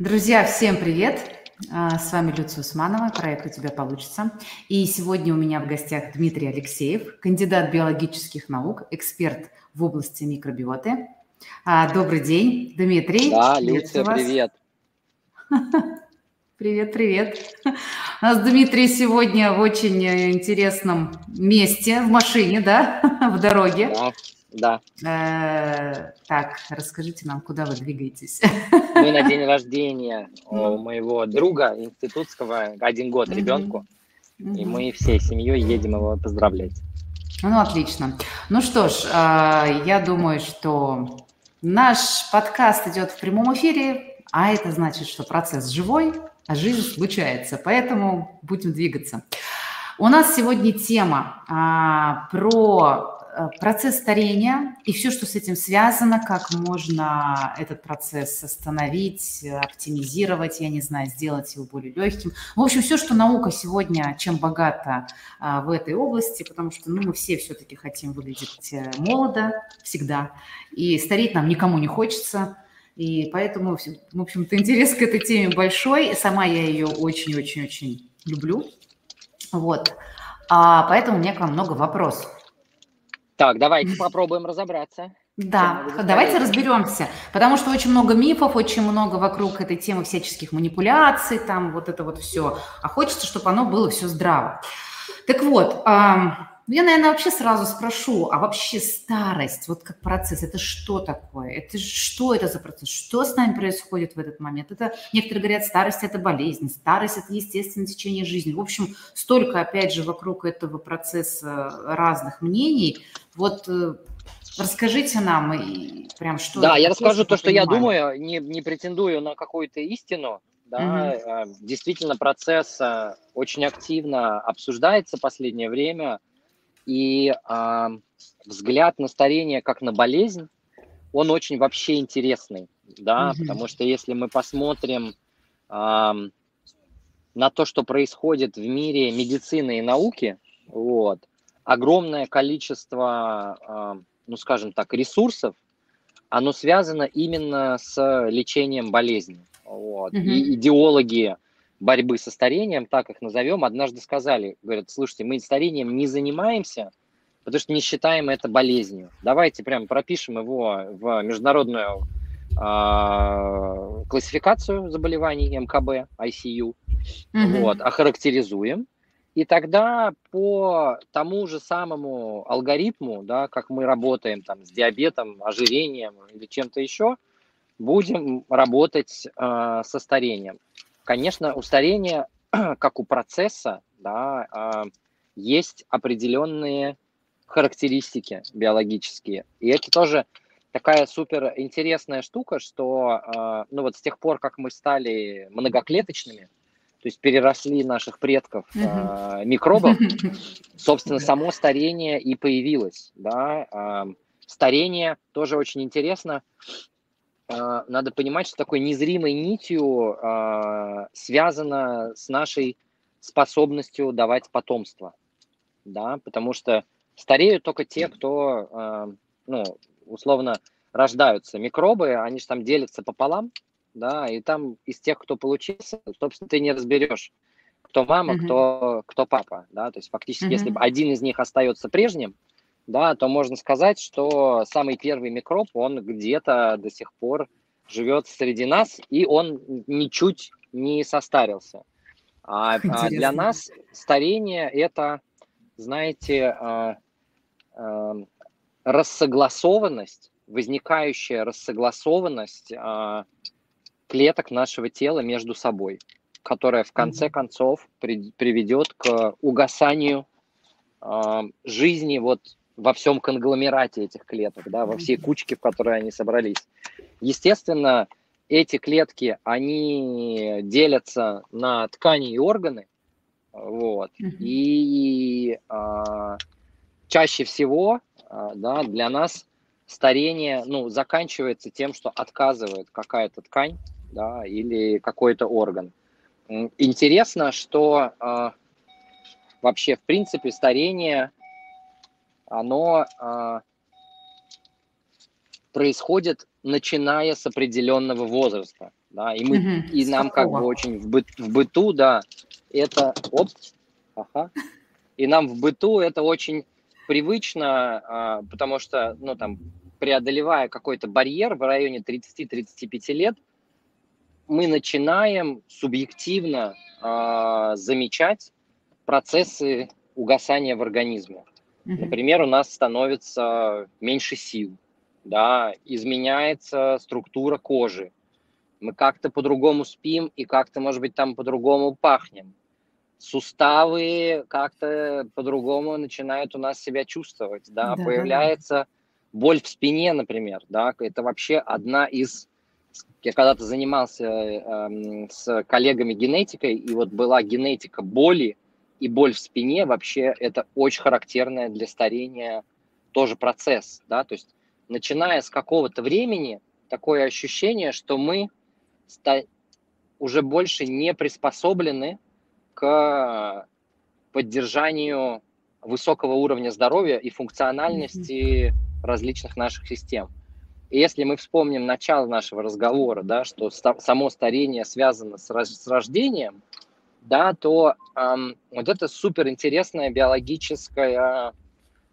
Друзья, всем привет! А, с вами Люция Усманова, проект «У тебя получится». И сегодня у меня в гостях Дмитрий Алексеев, кандидат биологических наук, эксперт в области микробиоты. А, добрый день, Дмитрий. Да, Люция, привет. Привет, привет. У нас Дмитрий сегодня в очень интересном месте, в машине, да, в дороге. Да. Да. Э, так, расскажите нам, куда вы двигаетесь? Мы на день рождения у моего друга институтского, один год ребенку, и мы всей семьей едем его поздравлять. Ну, отлично. Ну что ж, э, я думаю, что наш подкаст идет в прямом эфире, а это значит, что процесс живой, а жизнь случается, поэтому будем двигаться. У нас сегодня тема а, про Э, процесс старения и все, что с этим связано, как можно этот процесс остановить, оптимизировать, я не знаю, сделать его более легким. В общем, все, что наука сегодня, чем богата а, в этой области, потому что ну, мы все все-таки хотим выглядеть э, молодо всегда, и стареть нам никому не хочется. И поэтому, в общем-то, интерес к этой теме большой. Сама я ее очень-очень-очень люблю. Вот. А поэтому у меня к вам много вопросов. Так, давайте попробуем разобраться. Да, давайте разберемся, потому что очень много мифов, очень много вокруг этой темы всяческих манипуляций, там вот это вот все, а хочется, чтобы оно было все здраво. Так вот, ну, я, наверное, вообще сразу спрошу, а вообще старость, вот как процесс, это что такое? Это что это за процесс? Что с нами происходит в этот момент? Это, некоторые говорят, старость – это болезнь, старость – это естественное течение жизни. В общем, столько, опять же, вокруг этого процесса разных мнений. Вот э, расскажите нам и прям что Да, я расскажу то, что понимаем. я думаю, не, не претендую на какую-то истину. Да, угу. Действительно, процесс э, очень активно обсуждается в последнее время – и э, взгляд на старение как на болезнь, он очень вообще интересный, да, mm-hmm. потому что если мы посмотрим э, на то, что происходит в мире медицины и науки, вот, огромное количество, э, ну, скажем так, ресурсов, оно связано именно с лечением болезни. Вот. Mm-hmm. И идеологи борьбы со старением, так их назовем, однажды сказали, говорят, слушайте, мы старением не занимаемся, потому что не считаем это болезнью. Давайте прям пропишем его в международную э, классификацию заболеваний МКБ, ICU, mm-hmm. вот, охарактеризуем, и тогда по тому же самому алгоритму, да, как мы работаем там с диабетом, ожирением или чем-то еще, будем работать э, со старением. Конечно, у старения, как у процесса, да, а, есть определенные характеристики биологические. И это тоже такая супер интересная штука, что а, ну вот с тех пор, как мы стали многоклеточными, то есть переросли наших предков э, микробов, собственно, само старение и появилось. Да? Э, старение тоже очень интересно. А, надо понимать, что такой незримой нитью э, связано с нашей способностью давать потомство, да, потому что стареют только те, кто, э, ну, условно, рождаются. Микробы, они же там делятся пополам, да, и там из тех, кто получился, собственно, ты не разберешь, кто мама, mm-hmm. кто, кто папа, да, то есть фактически, mm-hmm. если один из них остается прежним, да, то можно сказать, что самый первый микроб, он где-то до сих пор живет среди нас, и он ничуть не состарился. А, а для нас старение это, знаете, а, а, рассогласованность, возникающая рассогласованность а, клеток нашего тела между собой, которая в конце концов при, приведет к угасанию а, жизни вот во всем конгломерате этих клеток, да, во всей кучке, в которой они собрались. Естественно, эти клетки, они делятся на ткани и органы, вот, и а, чаще всего, а, да, для нас старение, ну, заканчивается тем, что отказывает какая-то ткань, да, или какой-то орган. Интересно, что а, вообще, в принципе, старение оно, а, происходит, начиная с определенного возраста. Да, и, мы, угу. и нам как бы очень в, быт, в быту, да, это... Оп, ага. И нам в быту это очень привычно, а, потому что, ну, там, преодолевая какой-то барьер в районе 30-35 лет, мы начинаем субъективно э, замечать процессы угасания в организме. Например, у нас становится меньше сил, да, изменяется структура кожи, мы как-то по-другому спим и как-то, может быть, там по-другому пахнем. Суставы как-то по-другому начинают у нас себя чувствовать, да, да появляется боль в спине, например, да, это вообще одна из я когда-то занимался э, с коллегами генетикой, и вот была генетика боли, и боль в спине вообще это очень характерная для старения тоже процесс, да, то есть начиная с какого-то времени такое ощущение, что мы уже больше не приспособлены к поддержанию высокого уровня здоровья и функциональности mm-hmm. различных наших систем. И если мы вспомним начало нашего разговора, да, что само старение связано с, с рождением, да, то эм, вот это супер интересное биологическое,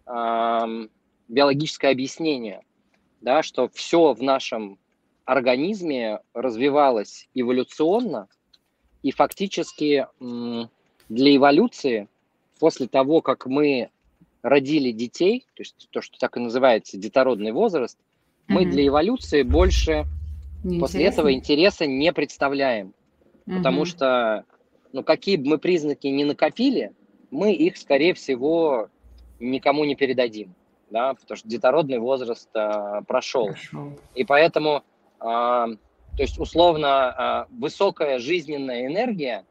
эм, биологическое объяснение, да, что все в нашем организме развивалось эволюционно, и фактически м, для эволюции после того, как мы родили детей, то есть то, что так и называется детородный возраст, мы для эволюции больше Неинтересно. после этого интереса не представляем. Угу. Потому что, ну, какие бы мы признаки не накопили, мы их, скорее всего, никому не передадим. Да, потому что детородный возраст а, прошел. прошел. И поэтому, а, то есть, условно, а, высокая жизненная энергия,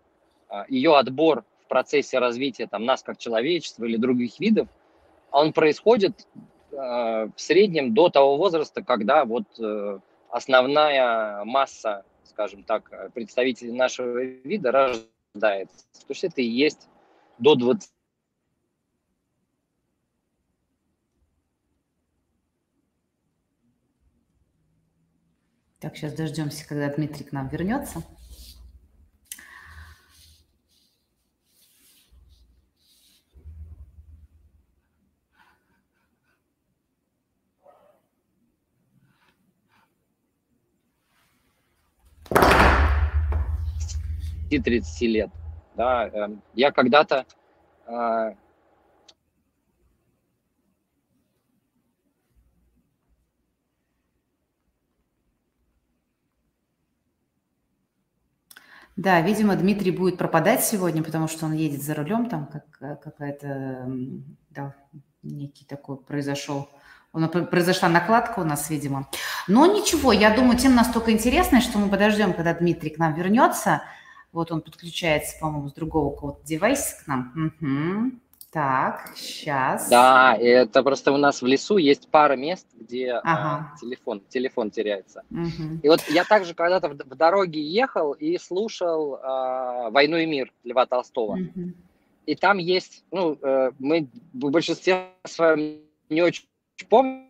а, ее отбор в процессе развития там, нас как человечества или других видов, он происходит Э, в среднем до того возраста, когда вот э, основная масса, скажем так, представителей нашего вида рождается. То есть это и есть до 20 Так, сейчас дождемся, когда Дмитрий к нам вернется. 30 лет. Да, эм, я когда-то а, Да, видимо, Дмитрий будет пропадать сегодня, потому что он едет за рулем, там как, э, какая-то, да, некий такой произошел, он, произошла накладка у нас, видимо. Но ничего, я думаю, тем настолько интересно, что мы подождем, когда Дмитрий к нам вернется, вот он подключается, по-моему, с другого какого-то девайса к нам. Угу. Так, сейчас. Да, это просто у нас в лесу есть пара мест, где а, ага. а, телефон, телефон теряется. Угу. И вот я также когда-то в, в дороге ехал и слушал а, «Войну и мир» Льва Толстого. Угу. И там есть, ну, э, мы в большинстве своем не очень помним,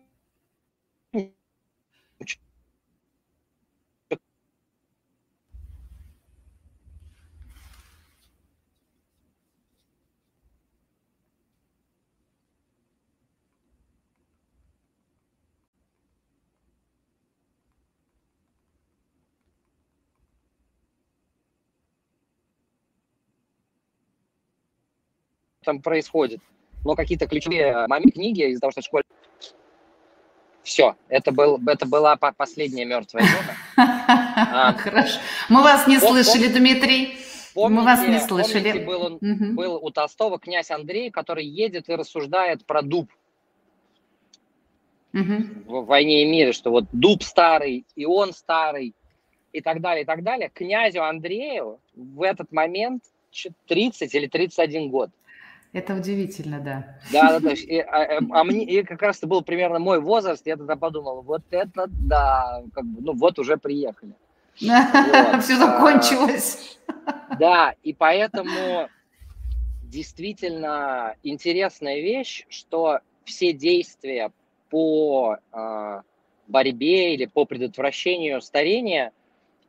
там происходит. Но какие-то ключевые моменты книги из-за того, что школе... Все, это, был, это была последняя мертвая зона. А, Хорошо. Мы вас не слышали, Дмитрий. Мы вас не слышали. был у Толстого князь Андрей, который едет и рассуждает про дуб. В «Войне и мире», что вот дуб старый, и он старый, и так далее, и так далее. Князю Андрею в этот момент 30 или 31 год. Это удивительно, да. Да, да, да. И, а, а мне и как раз это был примерно мой возраст, я тогда подумал, вот это да, как бы, ну вот уже приехали. Все а, закончилось. Да, и поэтому действительно интересная вещь, что все действия по а, борьбе или по предотвращению старения,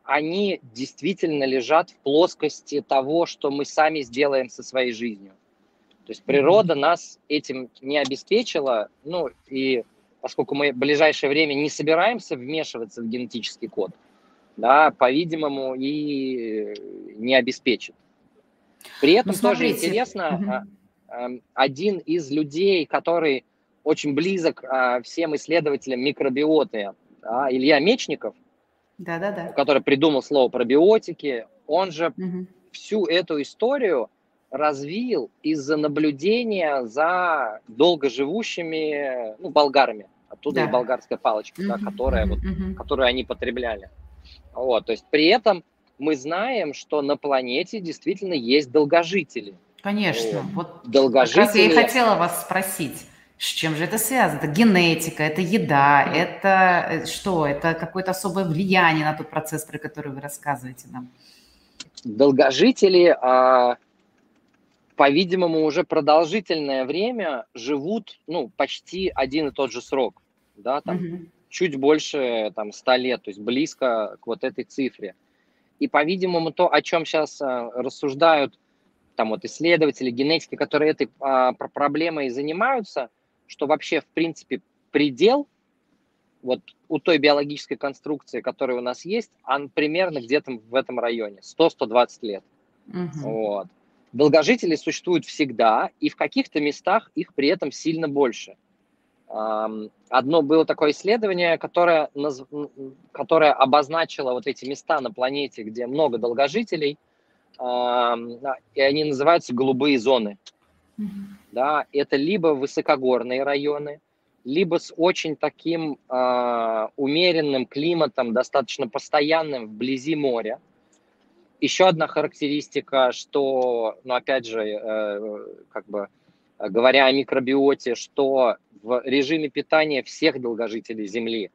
они действительно лежат в плоскости того, что мы сами сделаем со своей жизнью. То есть природа нас этим не обеспечила, ну и поскольку мы в ближайшее время не собираемся вмешиваться в генетический код, да, по-видимому, и не обеспечит. При этом ну, тоже интересно, угу. один из людей, который очень близок а, всем исследователям микробиоты, Илья Мечников, да, да, да. который придумал слово пробиотики, он же угу. всю эту историю развил из-за наблюдения за долгоживущими ну, болгарами. Оттуда да. и болгарская палочка, угу, да, которая, угу, вот, которую они потребляли. Вот, то есть при этом мы знаем, что на планете действительно есть долгожители. Конечно. Вот, вот долгожители... как раз я и хотела вас спросить. С чем же это связано? Это генетика, это еда, это э, что? Это какое-то особое влияние на тот процесс, про который вы рассказываете нам? Долгожители, а, по-видимому, уже продолжительное время живут, ну, почти один и тот же срок, да, там, угу. чуть больше, там, 100 лет, то есть близко к вот этой цифре. И, по-видимому, то, о чем сейчас а, рассуждают там вот исследователи генетики, которые этой а, проблемой занимаются, что вообще, в принципе, предел вот у той биологической конструкции, которая у нас есть, он примерно где-то в этом районе, 100-120 лет. Угу. Вот. Долгожители существуют всегда, и в каких-то местах их при этом сильно больше. Одно было такое исследование, которое, которое обозначило вот эти места на планете, где много долгожителей, и они называются голубые зоны. Mm-hmm. Да, это либо высокогорные районы, либо с очень таким э, умеренным климатом, достаточно постоянным вблизи моря. Еще одна характеристика, что, ну опять же, э, как бы говоря о микробиоте, что в режиме питания всех долгожителей Земли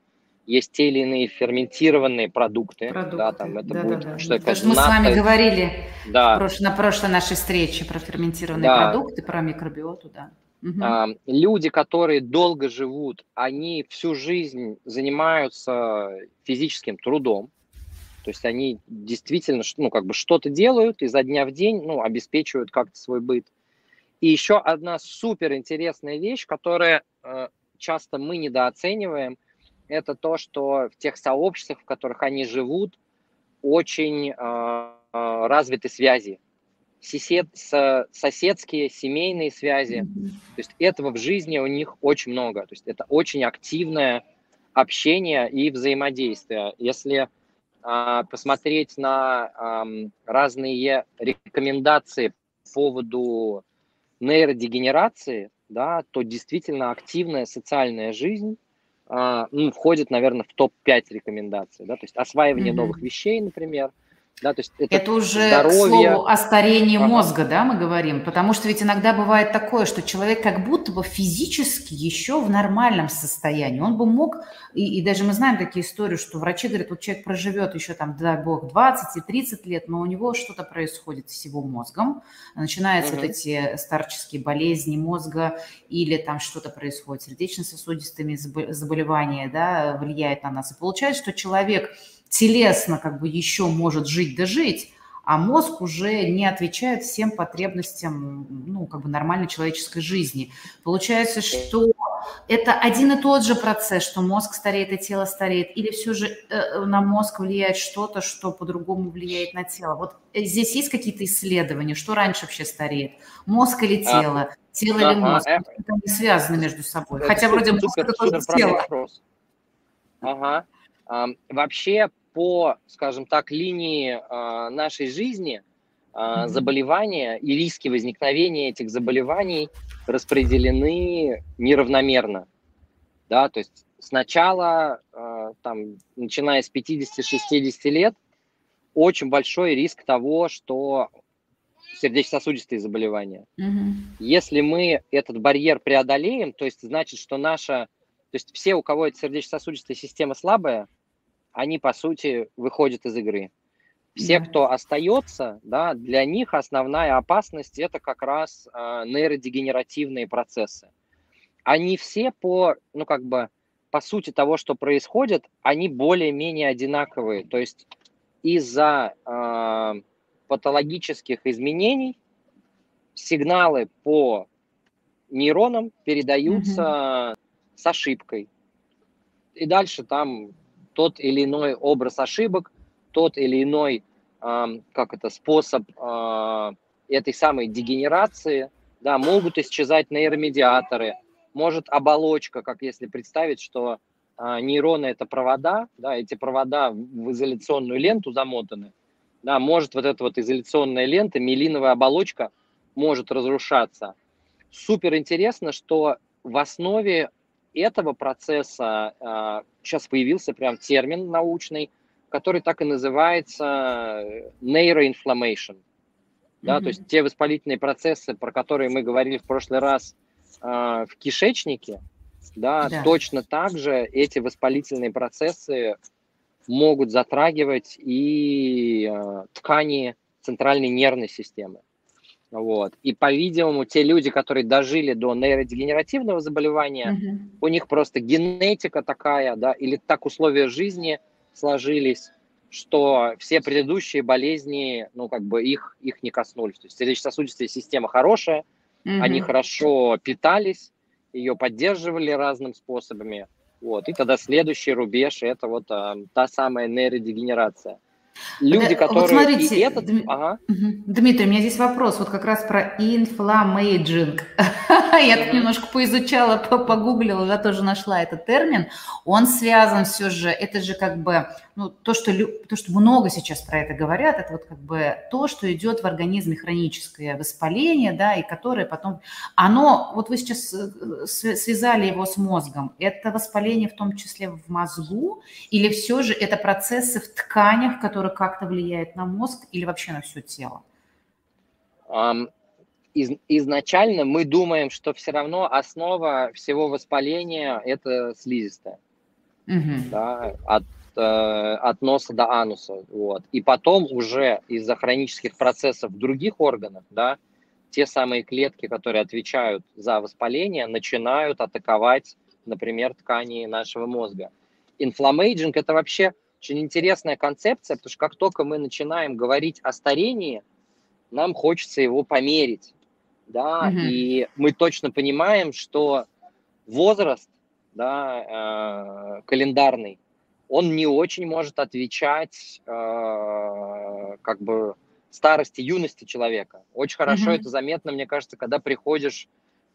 есть те или иные ферментированные продукты, продукты. да, там это да, будет, да, да. что это мы с вами говорили да. прош... на прошлой нашей встрече про ферментированные да. продукты, про микробиоту, да. Угу. А, люди, которые долго живут, они всю жизнь занимаются физическим трудом, то есть они действительно, ну, как бы что-то делают изо дня в день, ну, обеспечивают как-то свой быт. И еще одна супер интересная вещь, которая э, часто мы недооцениваем, это то, что в тех сообществах, в которых они живут, очень э, э развиты связи. Сосед, со, соседские, семейные связи. Mm-hmm. То есть этого в жизни у них очень много. То есть это очень активное общение и взаимодействие. Если посмотреть на разные рекомендации по поводу нейродегенерации, да, то действительно активная социальная жизнь а, ну, входит, наверное, в топ-5 рекомендаций. Да? То есть осваивание mm-hmm. новых вещей, например, да, то есть это, это уже здоровье. к слову о старении ага. мозга, да, мы говорим, потому что ведь иногда бывает такое, что человек как будто бы физически еще в нормальном состоянии, он бы мог, и, и даже мы знаем такие истории, что врачи говорят, вот человек проживет еще там, дай бог, 20 и 30 лет, но у него что-то происходит с его мозгом, начинаются угу. вот эти старческие болезни мозга или там что-то происходит с сердечно-сосудистыми заболеваниями, да, влияет на нас, и получается, что человек телесно как бы еще может жить да жить, а мозг уже не отвечает всем потребностям ну, как бы нормальной человеческой жизни. Получается, что это один и тот же процесс, что мозг стареет и тело стареет, или все же э, на мозг влияет что-то, что по-другому влияет на тело? Вот э, здесь есть какие-то исследования, что раньше вообще стареет? Мозг или а, тело? А, тело или мозг? А, это не связаны между собой. Хотя вроде мозг это тоже тело. Ага. Вообще по, скажем так, линии а, нашей жизни а, заболевания и риски возникновения этих заболеваний распределены неравномерно. Да, то есть сначала, а, там, начиная с 50-60 лет, очень большой риск того, что сердечно-сосудистые заболевания. Mm-hmm. Если мы этот барьер преодолеем, то есть значит, что наша, то есть все, у кого эта сердечно-сосудистая система слабая, они, по сути, выходят из игры. Все, да. кто остается, да, для них основная опасность это как раз э, нейродегенеративные процессы. Они все по, ну как бы, по сути того, что происходит, они более-менее одинаковые. То есть из-за э, патологических изменений сигналы по нейронам передаются mm-hmm. с ошибкой. И дальше там тот или иной образ ошибок, тот или иной, как это, способ э, этой самой дегенерации, да, могут исчезать нейромедиаторы, может оболочка, как если представить, что э, нейроны это провода, да, эти провода в изоляционную ленту замотаны, да, может вот эта вот изоляционная лента, милиновая оболочка может разрушаться. Супер интересно, что в основе этого процесса э, сейчас появился прям термин научный, который так и называется neuroinflammation. Да, mm-hmm. то есть те воспалительные процессы, про которые мы говорили в прошлый раз, а, в кишечнике, да, да, точно так же эти воспалительные процессы могут затрагивать и э, ткани центральной нервной системы. Вот. И, по-видимому, те люди, которые дожили до нейродегенеративного заболевания, угу. у них просто генетика такая, да, или так условия жизни сложились, что все предыдущие болезни, ну, как бы их, их не коснулись. То есть сердечно-сосудистая система хорошая, Угу. Они хорошо питались, ее поддерживали разными способами. Вот. И тогда следующий рубеж – это вот а, та самая нейродегенерация. Люди, которые... Вот смотрите, этот... Дм... ага. Дмитрий, у меня здесь вопрос вот как раз про inflammaging. Я тут немножко поизучала, погуглила, я тоже нашла этот термин. Он связан все же, это же как бы, ну, то, что, то, что много сейчас про это говорят, это вот как бы то, что идет в организме хроническое воспаление, да, и которое потом, оно, вот вы сейчас э, связали его с мозгом, это воспаление в том числе в мозгу, или все же это процессы в тканях, которые как-то влияют на мозг или вообще на все тело? Um, из, изначально мы думаем, что все равно основа всего воспаления – это слизистая. Угу. Да, от, э, от носа до ануса. Вот. И потом уже из-за хронических процессов в других органах, да, те самые клетки, которые отвечают за воспаление, начинают атаковать, например, ткани нашего мозга. Inflammaging – это вообще очень интересная концепция, потому что как только мы начинаем говорить о старении, нам хочется его померить да, угу. и мы точно понимаем, что возраст, да, э, календарный, он не очень может отвечать э, как бы старости, юности человека. Очень хорошо угу. это заметно, мне кажется, когда приходишь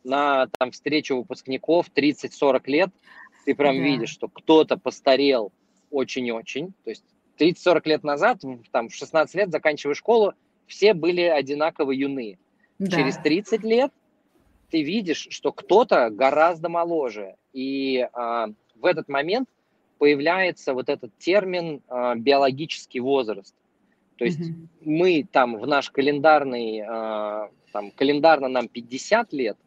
на там встречу выпускников 30-40 лет, ты прям да. видишь, что кто-то постарел очень-очень, то есть 30-40 лет назад, там в 16 лет, заканчивая школу, все были одинаково юны. Да. Через 30 лет ты видишь, что кто-то гораздо моложе. И а, в этот момент появляется вот этот термин а, биологический возраст. То есть mm мы там в наш календарный, а, там календарно нам 50 лет,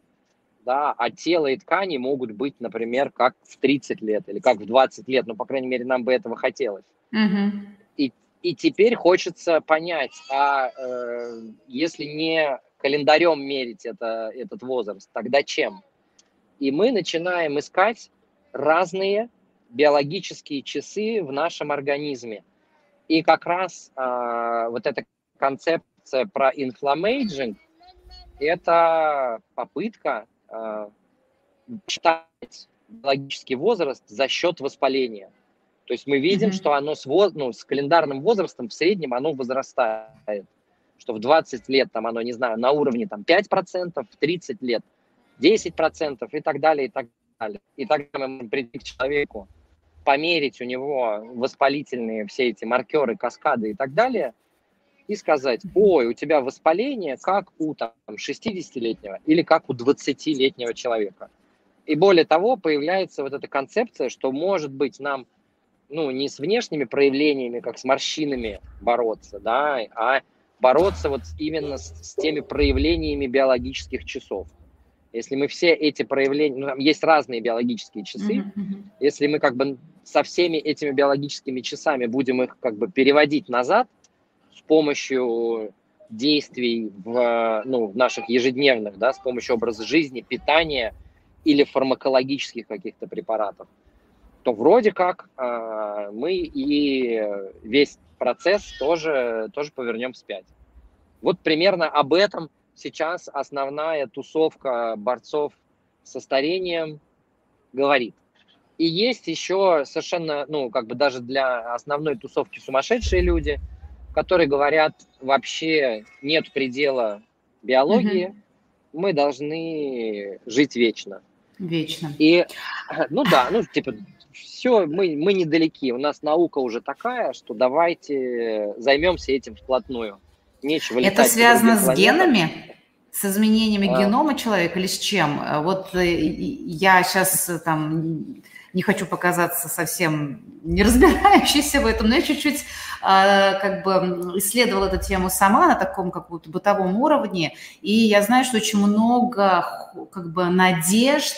да, а тело и ткани могут быть, например, как в 30 лет или как в 20 лет, ну, по крайней мере, нам бы этого хотелось. mm И, и теперь хочется понять, а э, если не календарем мерить это, этот возраст, тогда чем? И мы начинаем искать разные биологические часы в нашем организме. И как раз э, вот эта концепция про inflammaging – это попытка э, считать биологический возраст за счет воспаления. То есть мы видим, mm-hmm. что оно с, ну, с календарным возрастом в среднем оно возрастает что в 20 лет там оно, не знаю, на уровне там 5%, в 30 лет 10% и так далее, и так далее. И тогда мы можем прийти к человеку, померить у него воспалительные все эти маркеры, каскады и так далее, и сказать, ой, у тебя воспаление как у там, 60-летнего или как у 20-летнего человека. И более того, появляется вот эта концепция, что может быть нам ну, не с внешними проявлениями, как с морщинами бороться, да, а бороться вот именно с, с теми проявлениями биологических часов. Если мы все эти проявления, ну, там есть разные биологические часы, mm-hmm. если мы как бы со всеми этими биологическими часами будем их как бы переводить назад с помощью действий в, ну, в наших ежедневных, да, с помощью образа жизни, питания или фармакологических каких-то препаратов, то вроде как э, мы и весь процесс тоже, тоже повернем вспять. Вот примерно об этом сейчас основная тусовка борцов со старением говорит. И есть еще совершенно, ну, как бы даже для основной тусовки сумасшедшие люди, которые говорят, вообще нет предела биологии, mm-hmm. мы должны жить вечно. Вечно. И, ну да, ну, типа, все, мы, мы недалеки, у нас наука уже такая, что давайте займемся этим вплотную. Нечего Это связано с генами? С изменениями а. генома человека или с чем? Вот э, я сейчас э, там не хочу показаться совсем не разбирающейся в этом, но я чуть-чуть э, как бы исследовала эту тему сама на таком каком-то бытовом уровне, и я знаю, что очень много как бы надежд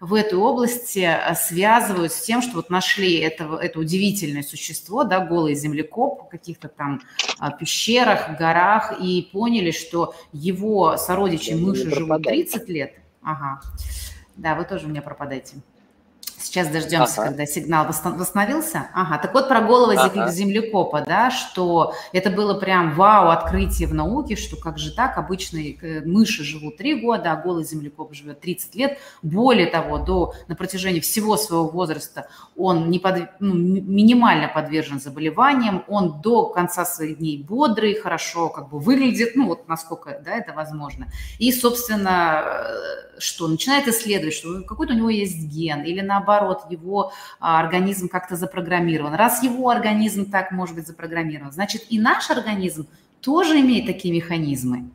в этой области э, связывают с тем, что вот нашли это, это удивительное существо, да, голый землекоп в каких-то там а, пещерах, горах, и поняли, что его сородичи мыши живут 30 лет. Ага. Да, вы тоже у меня пропадаете. Сейчас дождемся, ага. когда сигнал восстановился. Ага, так вот про голову ага. землекопа, да, что это было прям вау, открытие в науке, что как же так, обычные э, мыши живут 3 года, а голый землекоп живет 30 лет. Более того, до, на протяжении всего своего возраста он не под, ну, минимально подвержен заболеваниям, он до конца своих дней бодрый, хорошо как бы выглядит, ну вот насколько да, это возможно. И, собственно, э, что, начинает исследовать, что какой-то у него есть ген, или наоборот, его а, организм как-то запрограммирован. Раз его организм так может быть запрограммирован, значит и наш организм тоже имеет такие механизмы.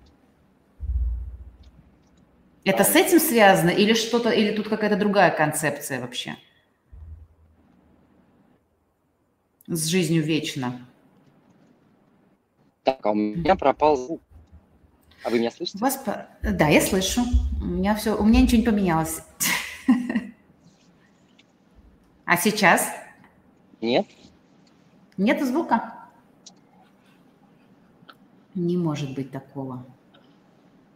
Это с этим связано или что-то, или тут какая-то другая концепция вообще? С жизнью вечно. Так, а у меня пропал звук. А вы меня слышите? Вас... Да, я слышу. У меня все, у меня ничего не поменялось. А сейчас? Нет. Нет звука? Не может быть такого.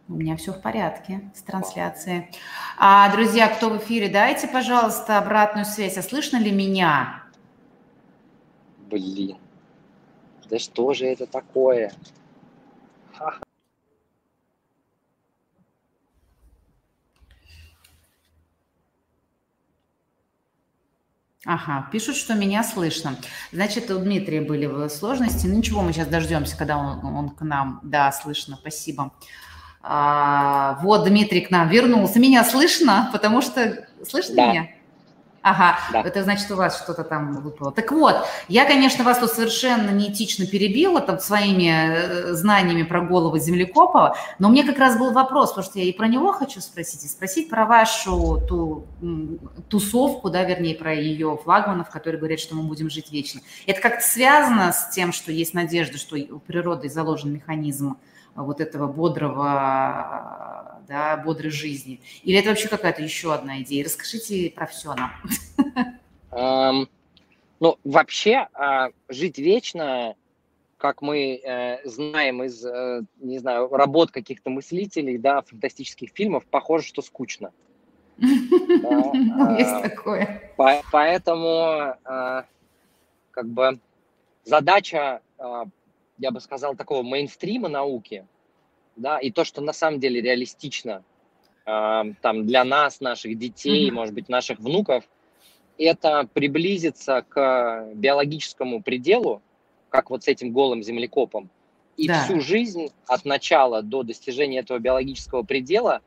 У меня все в порядке с трансляцией. А, друзья, кто в эфире, дайте, пожалуйста, обратную связь. А слышно ли меня? Блин. Да что же это такое? Ага, пишут, что меня слышно. Значит, у Дмитрия были сложности. Ну ничего, мы сейчас дождемся, когда он, он к нам. Да, слышно, спасибо. А, вот Дмитрий к нам вернулся. Меня слышно, потому что... Слышно да. меня? Ага, да. это значит, у вас что-то там выпало. Так вот, я, конечно, вас тут совершенно неэтично перебила там своими э, знаниями про голову землекопа, но мне как раз был вопрос, потому что я и про него хочу спросить, и спросить про вашу ту тусовку, да, вернее, про ее флагманов, которые говорят, что мы будем жить вечно. Это как-то связано с тем, что есть надежда, что у природы заложен механизм вот этого бодрого, да, бодрой жизни? Или это вообще какая-то еще одна идея? Расскажите про все нам. Um, ну, вообще, uh, жить вечно, как мы uh, знаем из, uh, не знаю, работ каких-то мыслителей, да, фантастических фильмов, похоже, что скучно. Есть такое. Поэтому, как бы, задача я бы сказал, такого мейнстрима науки, да, и то, что на самом деле реалистично э, там для нас, наших детей, mm-hmm. может быть, наших внуков, это приблизиться к биологическому пределу, как вот с этим голым землекопом, и да. всю жизнь от начала до достижения этого биологического предела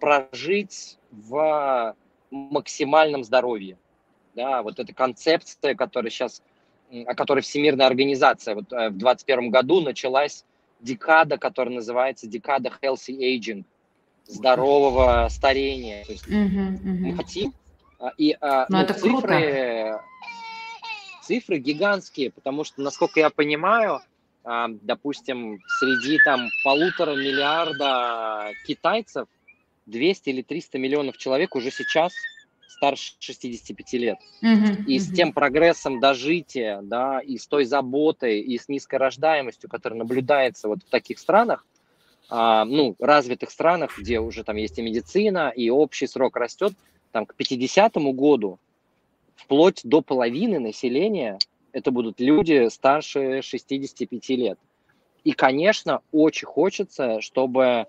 прожить в максимальном здоровье. Да, вот эта концепция, которая сейчас о которой Всемирная организация вот э, в 2021 году началась декада, которая называется декада healthy aging, здорового старения. То есть uh-huh, uh-huh. мы хотим, а, и а, ну, ну, это цифры, круто. цифры гигантские, потому что, насколько я понимаю, а, допустим, среди там полутора миллиарда китайцев 200 или 300 миллионов человек уже сейчас старше 65 лет. Uh-huh, и с тем прогрессом дожития, да, и с той заботой, и с низкой рождаемостью, которая наблюдается вот в таких странах, а, ну, развитых странах, где уже там есть и медицина, и общий срок растет, там к 50 году вплоть до половины населения это будут люди старше 65 лет. И, конечно, очень хочется, чтобы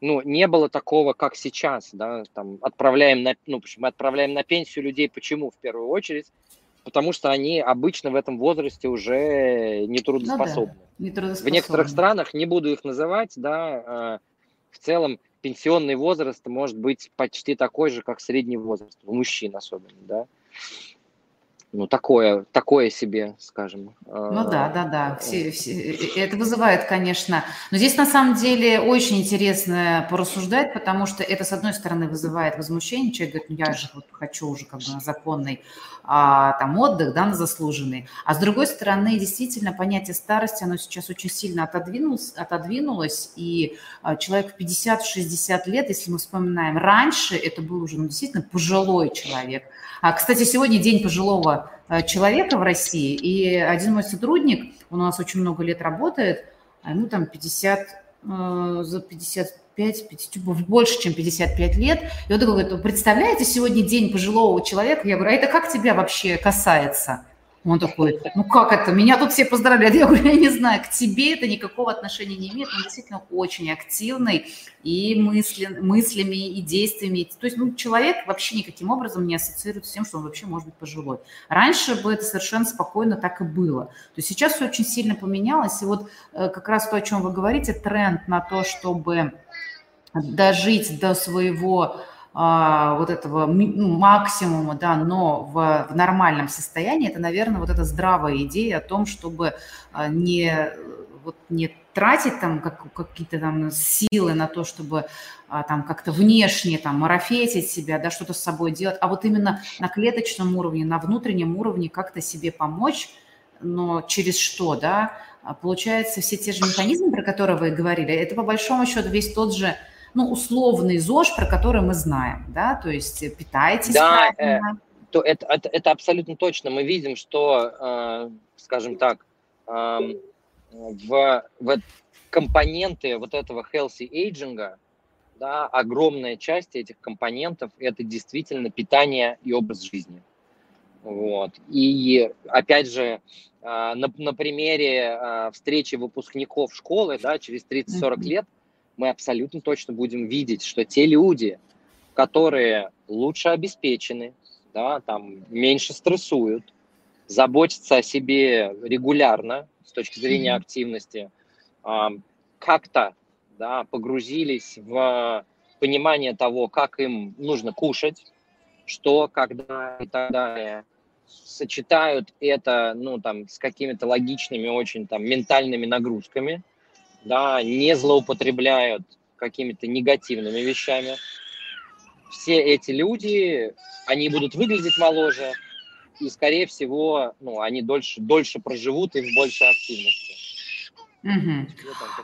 ну, не было такого, как сейчас, да, там, отправляем на, ну, мы отправляем на пенсию людей, почему, в первую очередь, потому что они обычно в этом возрасте уже нетрудоспособны. Ну, да, нетрудоспособны. В некоторых странах, не буду их называть, да, а, в целом пенсионный возраст может быть почти такой же, как средний возраст, у мужчин особенно, да ну, такое, такое себе, скажем. Ну да, да, да. Все, все, это вызывает, конечно. Но здесь на самом деле очень интересно порассуждать, потому что это, с одной стороны, вызывает возмущение. Человек говорит, ну я же вот хочу уже как бы на законный а, там отдых, да, на заслуженный. А с другой стороны, действительно, понятие старости, оно сейчас очень сильно отодвинулось, отодвинулось и а, человек в 50-60 лет, если мы вспоминаем, раньше это был уже ну, действительно пожилой человек – а, кстати, сегодня день пожилого э, человека в России, и один мой сотрудник, он у нас очень много лет работает, а ему там 50, э, за 55, 50, больше, чем 55 лет. И он такой говорит, представляете, сегодня день пожилого человека? Я говорю, а это как тебя вообще касается? Он такой, ну как это, меня тут все поздравляют. Я говорю, я не знаю, к тебе это никакого отношения не имеет. Он действительно очень активный и мысли, мыслями, и действиями. То есть ну, человек вообще никаким образом не ассоциируется с тем, что он вообще может быть пожилой. Раньше бы это совершенно спокойно так и было. То есть сейчас все очень сильно поменялось. И вот э, как раз то, о чем вы говорите, тренд на то, чтобы дожить до своего вот этого ну, максимума, да, но в, в нормальном состоянии, это, наверное, вот эта здравая идея о том, чтобы а, не, вот, не тратить там как, какие-то там силы на то, чтобы а, там как-то внешне там марафетить себя, да, что-то с собой делать, а вот именно на клеточном уровне, на внутреннем уровне как-то себе помочь, но через что, да, получается, все те же механизмы, про которые вы говорили, это по большому счету весь тот же ну, условный ЗОЖ, про который мы знаем, да, то есть питайтесь да, Э, то это, это, это абсолютно точно. Мы видим, что, э, скажем так, э, в, в компоненты вот этого healthy aging, да, огромная часть этих компонентов – это действительно питание и образ жизни. Вот. И опять же, на, на примере встречи выпускников школы, да, через 30-40 лет, мы абсолютно точно будем видеть, что те люди, которые лучше обеспечены, да, там, меньше стрессуют, заботятся о себе регулярно с точки зрения активности, как-то да, погрузились в понимание того, как им нужно кушать, что, когда и так далее, сочетают это ну, там, с какими-то логичными очень там, ментальными нагрузками – да, не злоупотребляют какими-то негативными вещами. Все эти люди, они будут выглядеть моложе, и, скорее всего, ну, они дольше, дольше проживут и в большей активности. Угу.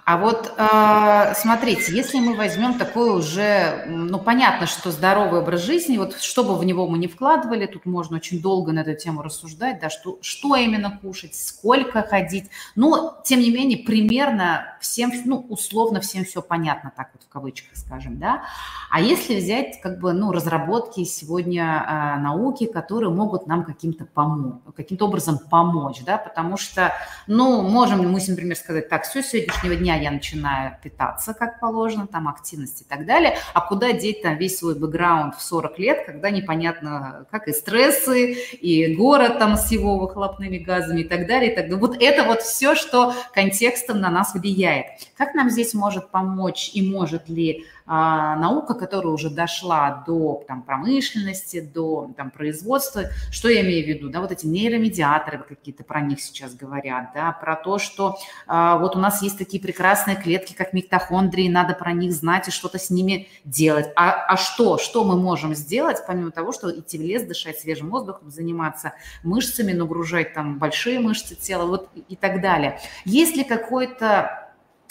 А вот э, смотрите, если мы возьмем такой уже, ну понятно, что здоровый образ жизни, вот что бы в него мы не вкладывали, тут можно очень долго на эту тему рассуждать, да, что, что именно кушать, сколько ходить, но тем не менее примерно всем, ну условно всем все понятно, так вот в кавычках скажем, да. А если взять как бы, ну разработки сегодня э, науки, которые могут нам каким-то помочь, каким-то образом помочь, да, потому что, ну можем мы, например, сказать так, все, с сегодняшнего дня я начинаю питаться как положено, там активность и так далее, а куда деть там весь свой бэкграунд в 40 лет, когда непонятно, как и стрессы, и город там с его выхлопными газами и так далее. И так далее. Вот это вот все, что контекстом на нас влияет. Как нам здесь может помочь и может ли а, наука, которая уже дошла до там, промышленности, до там, производства. Что я имею в виду? Да, вот эти нейромедиаторы какие-то про них сейчас говорят, да, про то, что а, вот у нас есть такие прекрасные клетки, как митохондрии, надо про них знать и что-то с ними делать. А, а что? Что мы можем сделать, помимо того, что идти в лес, дышать свежим воздухом, заниматься мышцами, нагружать там большие мышцы тела вот и так далее. Есть ли какой-то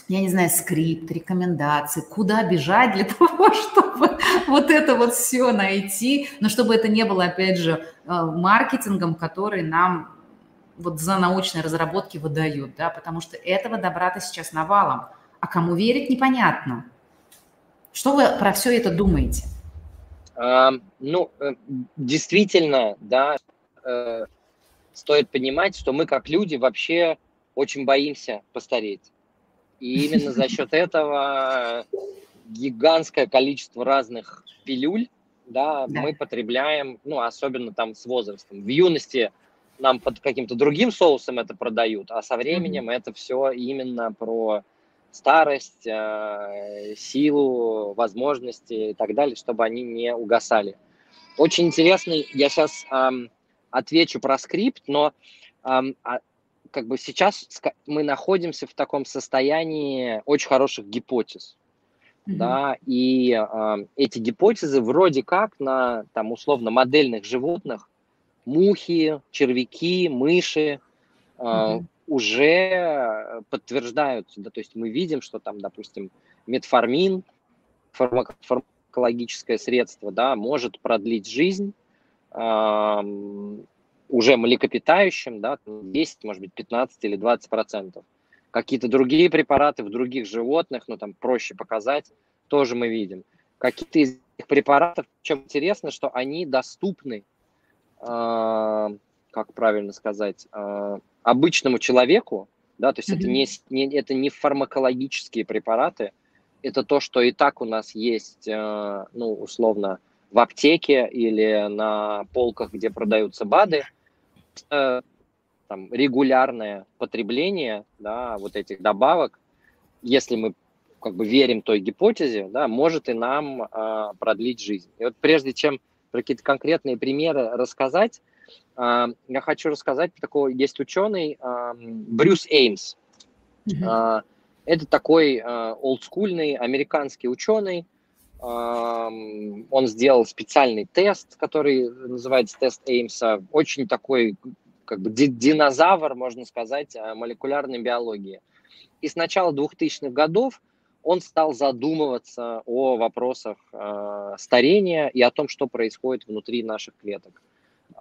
я не знаю, скрипт, рекомендации, куда бежать для того, чтобы вот это вот все найти, но чтобы это не было, опять же, э, маркетингом, который нам вот за научные разработки выдают, да, потому что этого добра-то сейчас навалом. А кому верить, непонятно. Что вы про все это думаете? А, ну, э, действительно, да, э, стоит понимать, что мы как люди вообще очень боимся постареть. И именно за счет этого гигантское количество разных пилюль, да, да, мы потребляем, ну, особенно там с возрастом. В юности нам под каким-то другим соусом это продают, а со временем mm-hmm. это все именно про старость, э, силу, возможности и так далее, чтобы они не угасали. Очень интересный, я сейчас эм, отвечу про скрипт, но а, как бы сейчас мы находимся в таком состоянии очень хороших гипотез. Mm-hmm. Да, и э, эти гипотезы вроде как на там условно модельных животных, мухи, червяки, мыши, э, mm-hmm. уже подтверждаются. Да, то есть мы видим, что там, допустим, метформин, фармак- фармакологическое средство, да, может продлить жизнь э, уже млекопитающим, да, 10, может быть, 15 или 20 процентов. Какие-то другие препараты в других животных, ну, там проще показать, тоже мы видим. Какие-то из этих препаратов, чем интересно, что они доступны, э, как правильно сказать, э, обычному человеку, да, то есть mm-hmm. это, не, не, это не фармакологические препараты, это то, что и так у нас есть, э, ну, условно, в аптеке или на полках, где продаются БАДы, э, там, регулярное потребление да, вот этих добавок, если мы как бы верим той гипотезе, да, может и нам э, продлить жизнь. И вот прежде чем про какие-то конкретные примеры рассказать, э, я хочу рассказать, такой есть ученый э, Брюс Эймс. Mm-hmm. Э, это такой э, олдскульный американский ученый. Э, он сделал специальный тест, который называется тест Эймса. Очень такой как бы динозавр, можно сказать, молекулярной биологии. И с начала 2000-х годов он стал задумываться о вопросах э, старения и о том, что происходит внутри наших клеток.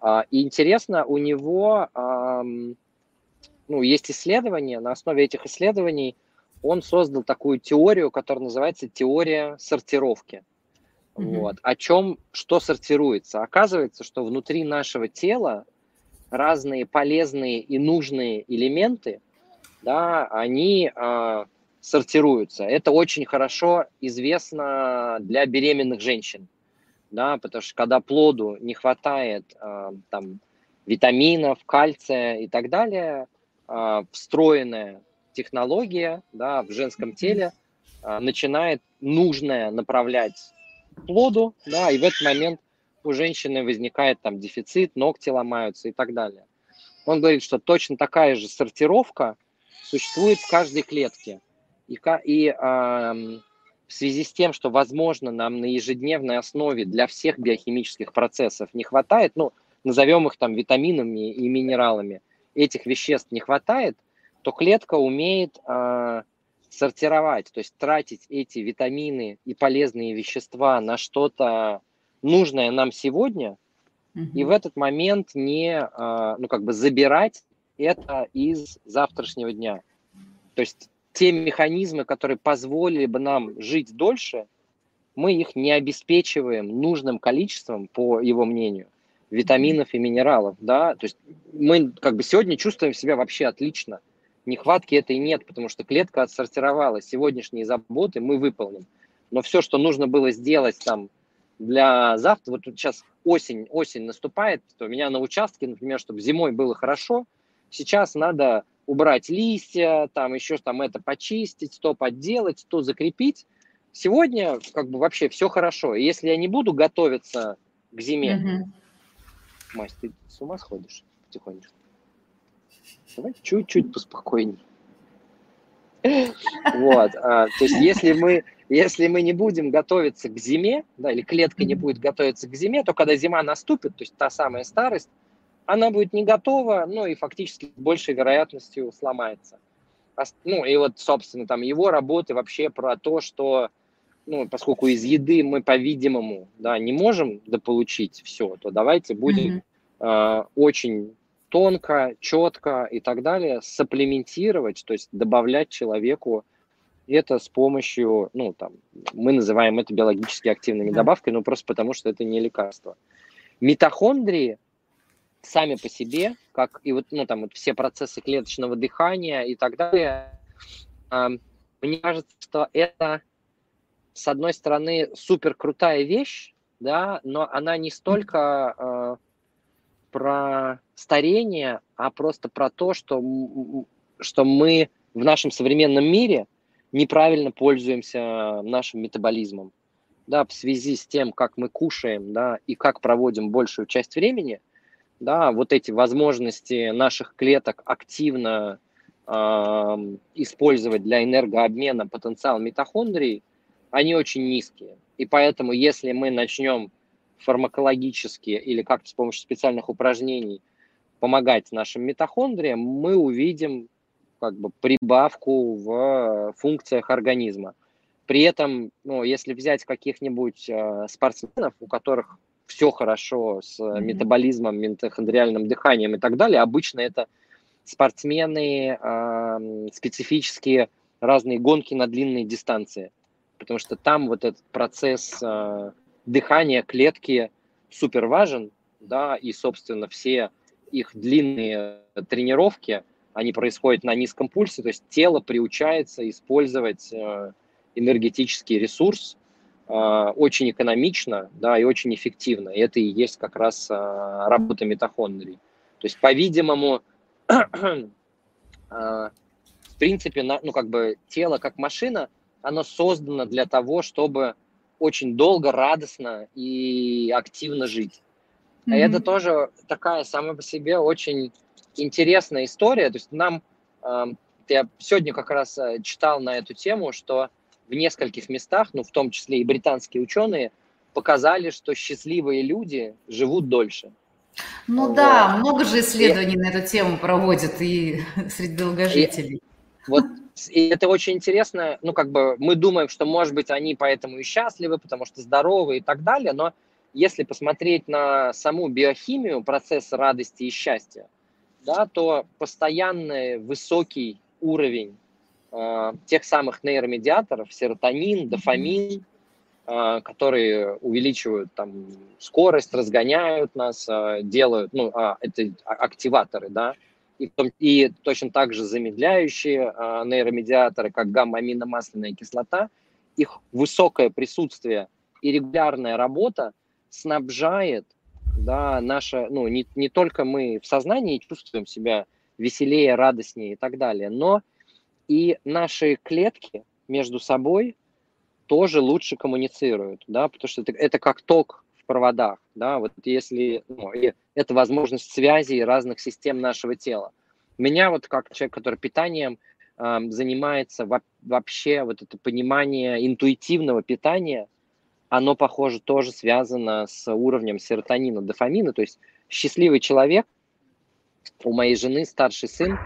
Э, и интересно, у него э, ну, есть исследования, на основе этих исследований он создал такую теорию, которая называется теория сортировки. Mm-hmm. Вот. О чем, что сортируется? Оказывается, что внутри нашего тела разные полезные и нужные элементы, да, они э, сортируются. Это очень хорошо известно для беременных женщин, да, потому что когда плоду не хватает э, там витаминов, кальция и так далее, э, встроенная технология, да, в женском теле э, начинает нужное направлять плоду, да, и в этот момент у женщины возникает там дефицит, ногти ломаются и так далее. Он говорит, что точно такая же сортировка существует в каждой клетке. И, и э, в связи с тем, что, возможно, нам на ежедневной основе для всех биохимических процессов не хватает, ну, назовем их там витаминами и минералами, этих веществ не хватает, то клетка умеет э, сортировать, то есть тратить эти витамины и полезные вещества на что-то нужное нам сегодня, угу. и в этот момент не, а, ну, как бы забирать это из завтрашнего дня. То есть те механизмы, которые позволили бы нам жить дольше, мы их не обеспечиваем нужным количеством, по его мнению, витаминов и минералов, да, то есть мы как бы сегодня чувствуем себя вообще отлично, нехватки этой нет, потому что клетка отсортировала, сегодняшние заботы мы выполним, но все, что нужно было сделать там для завтра, вот тут сейчас осень, осень наступает, то у меня на участке, например, чтобы зимой было хорошо, сейчас надо убрать листья, там еще там это почистить, то подделать, то закрепить. Сегодня как бы вообще все хорошо. И если я не буду готовиться к зиме, mm-hmm. Мась, ты с ума сходишь потихонечку? Давай чуть-чуть поспокойней. Вот, а, то есть если мы если мы не будем готовиться к зиме, да, или клетка не будет готовиться к зиме, то когда зима наступит, то есть та самая старость, она будет не готова, ну и фактически с большей вероятностью сломается. Ну и вот, собственно, там его работы вообще про то, что, ну, поскольку из еды мы, по-видимому, да, не можем дополучить все, то давайте будем mm-hmm. э, очень тонко, четко и так далее сапплементировать, то есть добавлять человеку это с помощью, ну, там, мы называем это биологически активными добавками, ну, просто потому что это не лекарство. Митохондрии сами по себе, как и вот, ну, там, вот все процессы клеточного дыхания и так далее, э, мне кажется, что это, с одной стороны, супер крутая вещь, да, но она не столько э, про старение, а просто про то, что, что мы в нашем современном мире неправильно пользуемся нашим метаболизмом. Да, в связи с тем, как мы кушаем, да, и как проводим большую часть времени, да, вот эти возможности наших клеток активно э, использовать для энергообмена потенциал митохондрий, они очень низкие. И поэтому, если мы начнем фармакологически или как-то с помощью специальных упражнений помогать нашим митохондриям, мы увидим как бы прибавку в функциях организма. При этом, ну, если взять каких-нибудь э, спортсменов, у которых все хорошо с mm-hmm. метаболизмом, митохондриальным дыханием и так далее, обычно это спортсмены э, специфические разные гонки на длинные дистанции, потому что там вот этот процесс э, дыхания клетки супер важен, да, и, собственно, все их длинные тренировки, они происходят на низком пульсе, то есть тело приучается использовать э, энергетический ресурс э, очень экономично, да, и очень эффективно. И это и есть как раз э, работа митохондрий. То есть, по-видимому, в принципе, ну, как бы тело как машина, оно создано для того, чтобы очень долго, радостно и активно жить. Mm-hmm. это тоже такая сама по себе очень интересная история. То есть нам, э, я сегодня как раз э, читал на эту тему, что в нескольких местах, ну в том числе и британские ученые, показали, что счастливые люди живут дольше. Ну вот. да, много же исследований и, на эту тему проводят и среди долгожителей. И, вот и это очень интересно, ну как бы мы думаем, что может быть они поэтому и счастливы, потому что здоровы и так далее, но если посмотреть на саму биохимию процесса радости и счастья, да, то постоянный высокий уровень э, тех самых нейромедиаторов, серотонин, дофамин, э, которые увеличивают там скорость, разгоняют нас, э, делают, ну, э, это активаторы, да, и, и точно так же замедляющие э, нейромедиаторы, как гамма-аминомасляная кислота, их высокое присутствие и регулярная работа снабжает да, наша, ну, не, не только мы в сознании чувствуем себя веселее, радостнее и так далее, но и наши клетки между собой тоже лучше коммуницируют, да, потому что это, это как ток в проводах, да, вот если, ну, это возможность связи разных систем нашего тела. Меня вот как человек, который питанием э, занимается, вообще вот это понимание интуитивного питания – оно, похоже, тоже связано с уровнем серотонина, дофамина. То есть счастливый человек, у моей жены старший сын,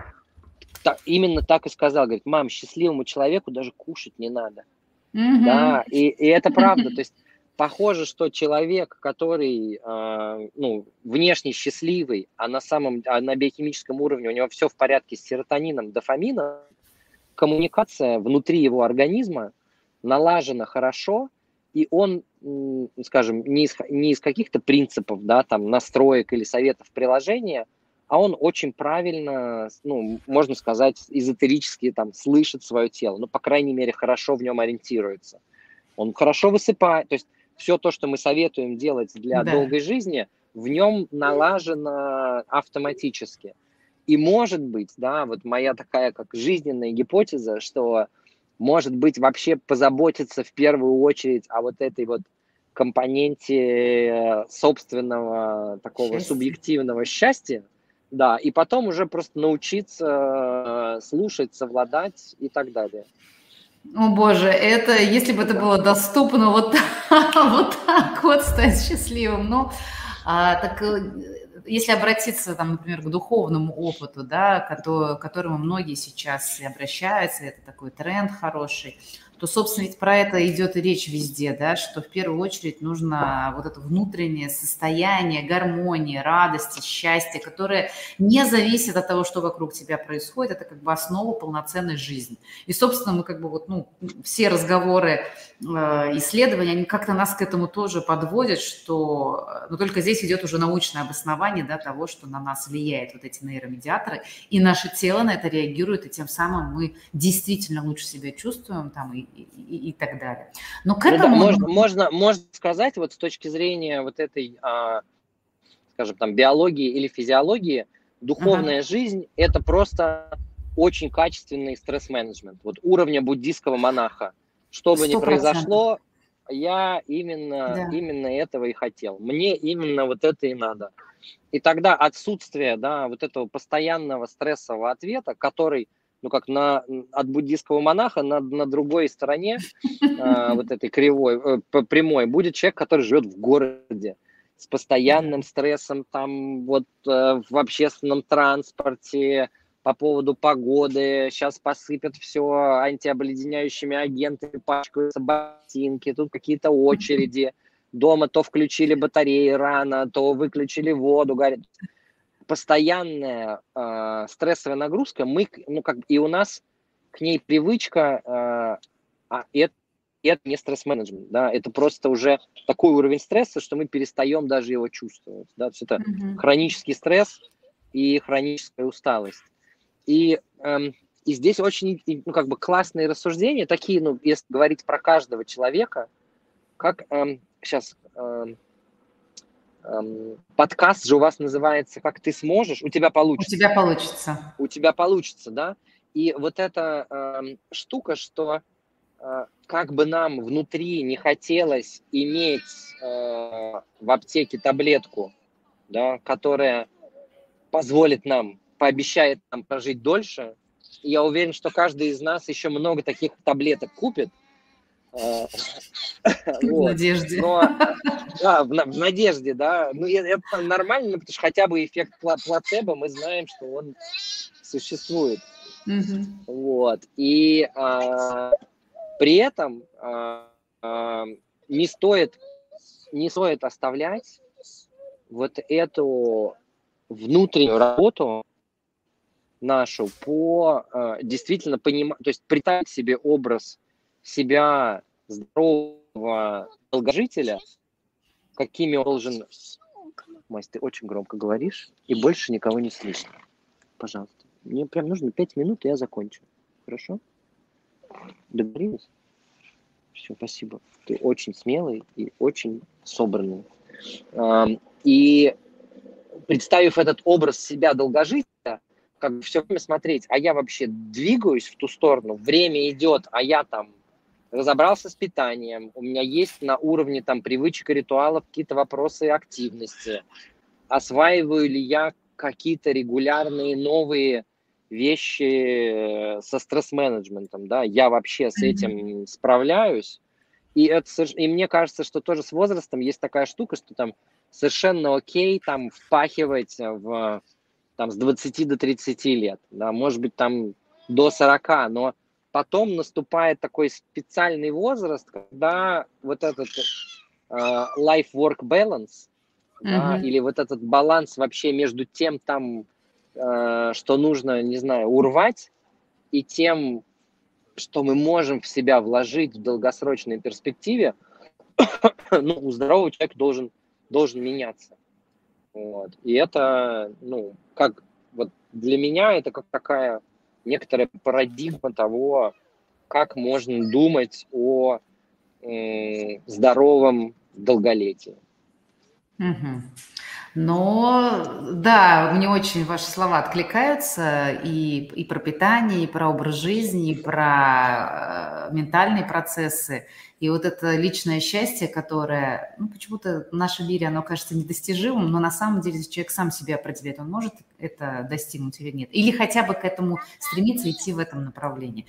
так, именно так и сказал, говорит, мам, счастливому человеку даже кушать не надо. Mm-hmm. Да, и, и это правда. То есть похоже, что человек, который э, ну, внешне счастливый, а на самом, а на биохимическом уровне у него все в порядке с серотонином, дофамином, коммуникация внутри его организма налажена хорошо, и он, скажем, не из, не из каких-то принципов, да, там, настроек или советов приложения, а он очень правильно, ну, можно сказать, эзотерически там слышит свое тело, ну, по крайней мере, хорошо в нем ориентируется. Он хорошо высыпает, то есть все то, что мы советуем делать для да. долгой жизни, в нем налажено автоматически. И может быть, да, вот моя такая как жизненная гипотеза, что может быть, вообще позаботиться в первую очередь о вот этой вот компоненте э, собственного такого счастье. субъективного счастья, да, и потом уже просто научиться э, слушать, совладать и так далее. О боже, это если бы это было доступно вот, вот так вот стать счастливым, ну, а, так э, если обратиться, там, например, к духовному опыту, да, к которому многие сейчас и обращаются, это такой тренд хороший, то, собственно, ведь про это идет и речь везде, да, что в первую очередь нужно вот это внутреннее состояние гармонии, радости, счастья, которое не зависит от того, что вокруг тебя происходит, это как бы основа полноценной жизни. И, собственно, мы как бы вот, ну, все разговоры, э, исследования, они как-то нас к этому тоже подводят, что, но только здесь идет уже научное обоснование, да, того, что на нас влияет вот эти нейромедиаторы, и наше тело на это реагирует, и тем самым мы действительно лучше себя чувствуем там и, и, и так далее. Но к этому... Ну, да, можно, можно, можно сказать вот с точки зрения вот этой, а, скажем, там, биологии или физиологии, духовная ага. жизнь – это просто очень качественный стресс-менеджмент, вот уровня буддийского монаха. Что бы 100%. ни произошло, я именно, да. именно этого и хотел. Мне именно вот это и надо. И тогда отсутствие, да, вот этого постоянного стрессового ответа, который, ну, как на, от буддийского монаха на, на другой стороне э, вот этой кривой, э, прямой, будет человек, который живет в городе с постоянным стрессом там вот э, в общественном транспорте, по поводу погоды, сейчас посыпят все антиобледеняющими агентами, пачкаются ботинки, тут какие-то очереди, дома то включили батареи рано, то выключили воду, говорят. Постоянная э, стрессовая нагрузка, мы, ну как и у нас к ней привычка, э, а это, это не стресс-менеджмент, да, это просто уже такой уровень стресса, что мы перестаем даже его чувствовать, да, то есть это mm-hmm. хронический стресс и хроническая усталость. И, эм, и здесь очень ну, как бы классные рассуждения, такие, ну, если говорить про каждого человека, как эм, сейчас эм, эм, подкаст же у вас называется «Как ты сможешь», у тебя получится. У тебя получится. У тебя получится, да? И вот эта эм, штука, что э, как бы нам внутри не хотелось иметь э, в аптеке таблетку, да, которая позволит нам пообещает нам прожить дольше. И я уверен, что каждый из нас еще много таких таблеток купит. Э, в надежде. Да, в, в надежде, да. Ну, это нормально, потому что хотя бы эффект плацебо мы знаем, что он существует. Вот. И а, при этом а, а, не стоит не стоит оставлять вот эту внутреннюю работу нашу по э, действительно понимать, то есть представить себе образ себя здорового долгожителя, какими он должен... Мась, ты очень громко говоришь, и больше никого не слышно. Пожалуйста. Мне прям нужно пять минут, и я закончу. Хорошо? Договорились? Все, спасибо. Ты очень смелый и очень собранный. И представив этот образ себя долгожителя, как бы все время смотреть, а я вообще двигаюсь в ту сторону, время идет, а я там разобрался с питанием, у меня есть на уровне там привычек и ритуалов какие-то вопросы активности, осваиваю ли я какие-то регулярные новые вещи со стресс-менеджментом, да, я вообще с этим справляюсь, и, это, и мне кажется, что тоже с возрастом есть такая штука, что там совершенно окей там впахивать в там, с 20 до 30 лет, да, может быть, там до 40, но потом наступает такой специальный возраст, когда вот этот э, life-work balance, mm-hmm. да, или вот этот баланс вообще между тем, там, э, что нужно, не знаю, урвать, и тем, что мы можем в себя вложить в долгосрочной перспективе, ну, у здорового человека должен, должен меняться. Вот. И это, ну, как вот для меня это как такая некоторая парадигма того, как можно думать о э, здоровом долголетии. Угу. Но да, мне очень ваши слова откликаются и, и про питание, и про образ жизни, и про э, ментальные процессы. И вот это личное счастье, которое, ну, почему-то в нашем мире оно кажется недостижимым, но на самом деле человек сам себя определяет, он может это достигнуть или нет. Или хотя бы к этому стремиться идти в этом направлении.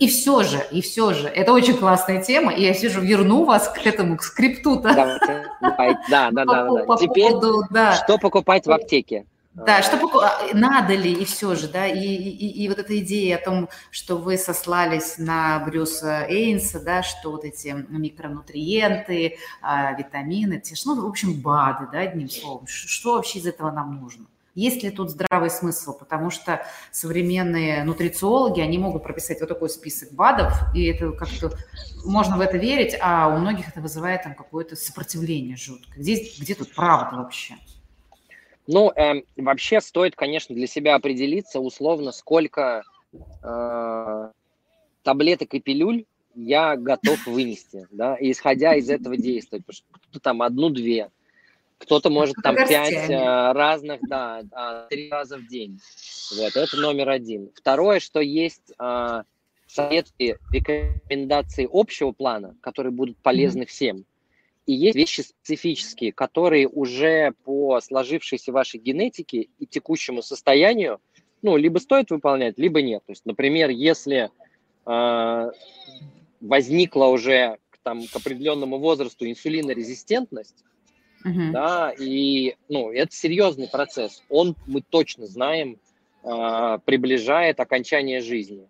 И все же, и все же, это очень классная тема, и я сижу, верну вас к этому, к скрипту. Да, да, да, да. Теперь что покупать в аптеке? Да, что а, надо ли, и все же, да, и, и, и вот эта идея о том, что вы сослались на Брюса Эйнса, да, что вот эти микронутриенты, а, витамины, те, ну, в общем, БАДы, да, одним словом, что вообще из этого нам нужно? Есть ли тут здравый смысл? Потому что современные нутрициологи, они могут прописать вот такой список БАДов, и это как-то можно в это верить, а у многих это вызывает там какое-то сопротивление жуткое. Где, где тут правда вообще? Ну, э, вообще стоит, конечно, для себя определиться условно, сколько э, таблеток и пилюль я готов вынести, да, и исходя из этого действовать, потому что кто-то там одну-две, кто-то может там пять э, разных, да, а, три раза в день. Вот, это номер один. Второе, что есть э, советы, рекомендации общего плана, которые будут полезны mm-hmm. всем. И есть вещи специфические, которые уже по сложившейся вашей генетике и текущему состоянию, ну, либо стоит выполнять, либо нет. То есть, например, если э, возникла уже к, там, к определенному возрасту инсулинорезистентность, uh-huh. да, и, ну, это серьезный процесс. Он, мы точно знаем, э, приближает окончание жизни.